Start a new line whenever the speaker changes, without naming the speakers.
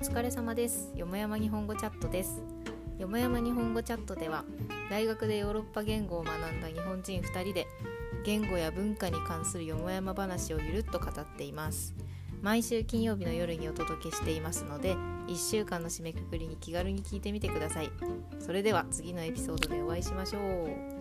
疲れ様です。よもやま日本語チャットです。よもやま日本語チャットでは大学でヨーロッパ言語を学んだ日本人2人で言語や文化に関するよもやま話をゆるっと語っています。毎週金曜日の夜にお届けしていますので1週間の締めくくりに気軽に聞いてみてください。それでは次のエピソードでお会いしましょう。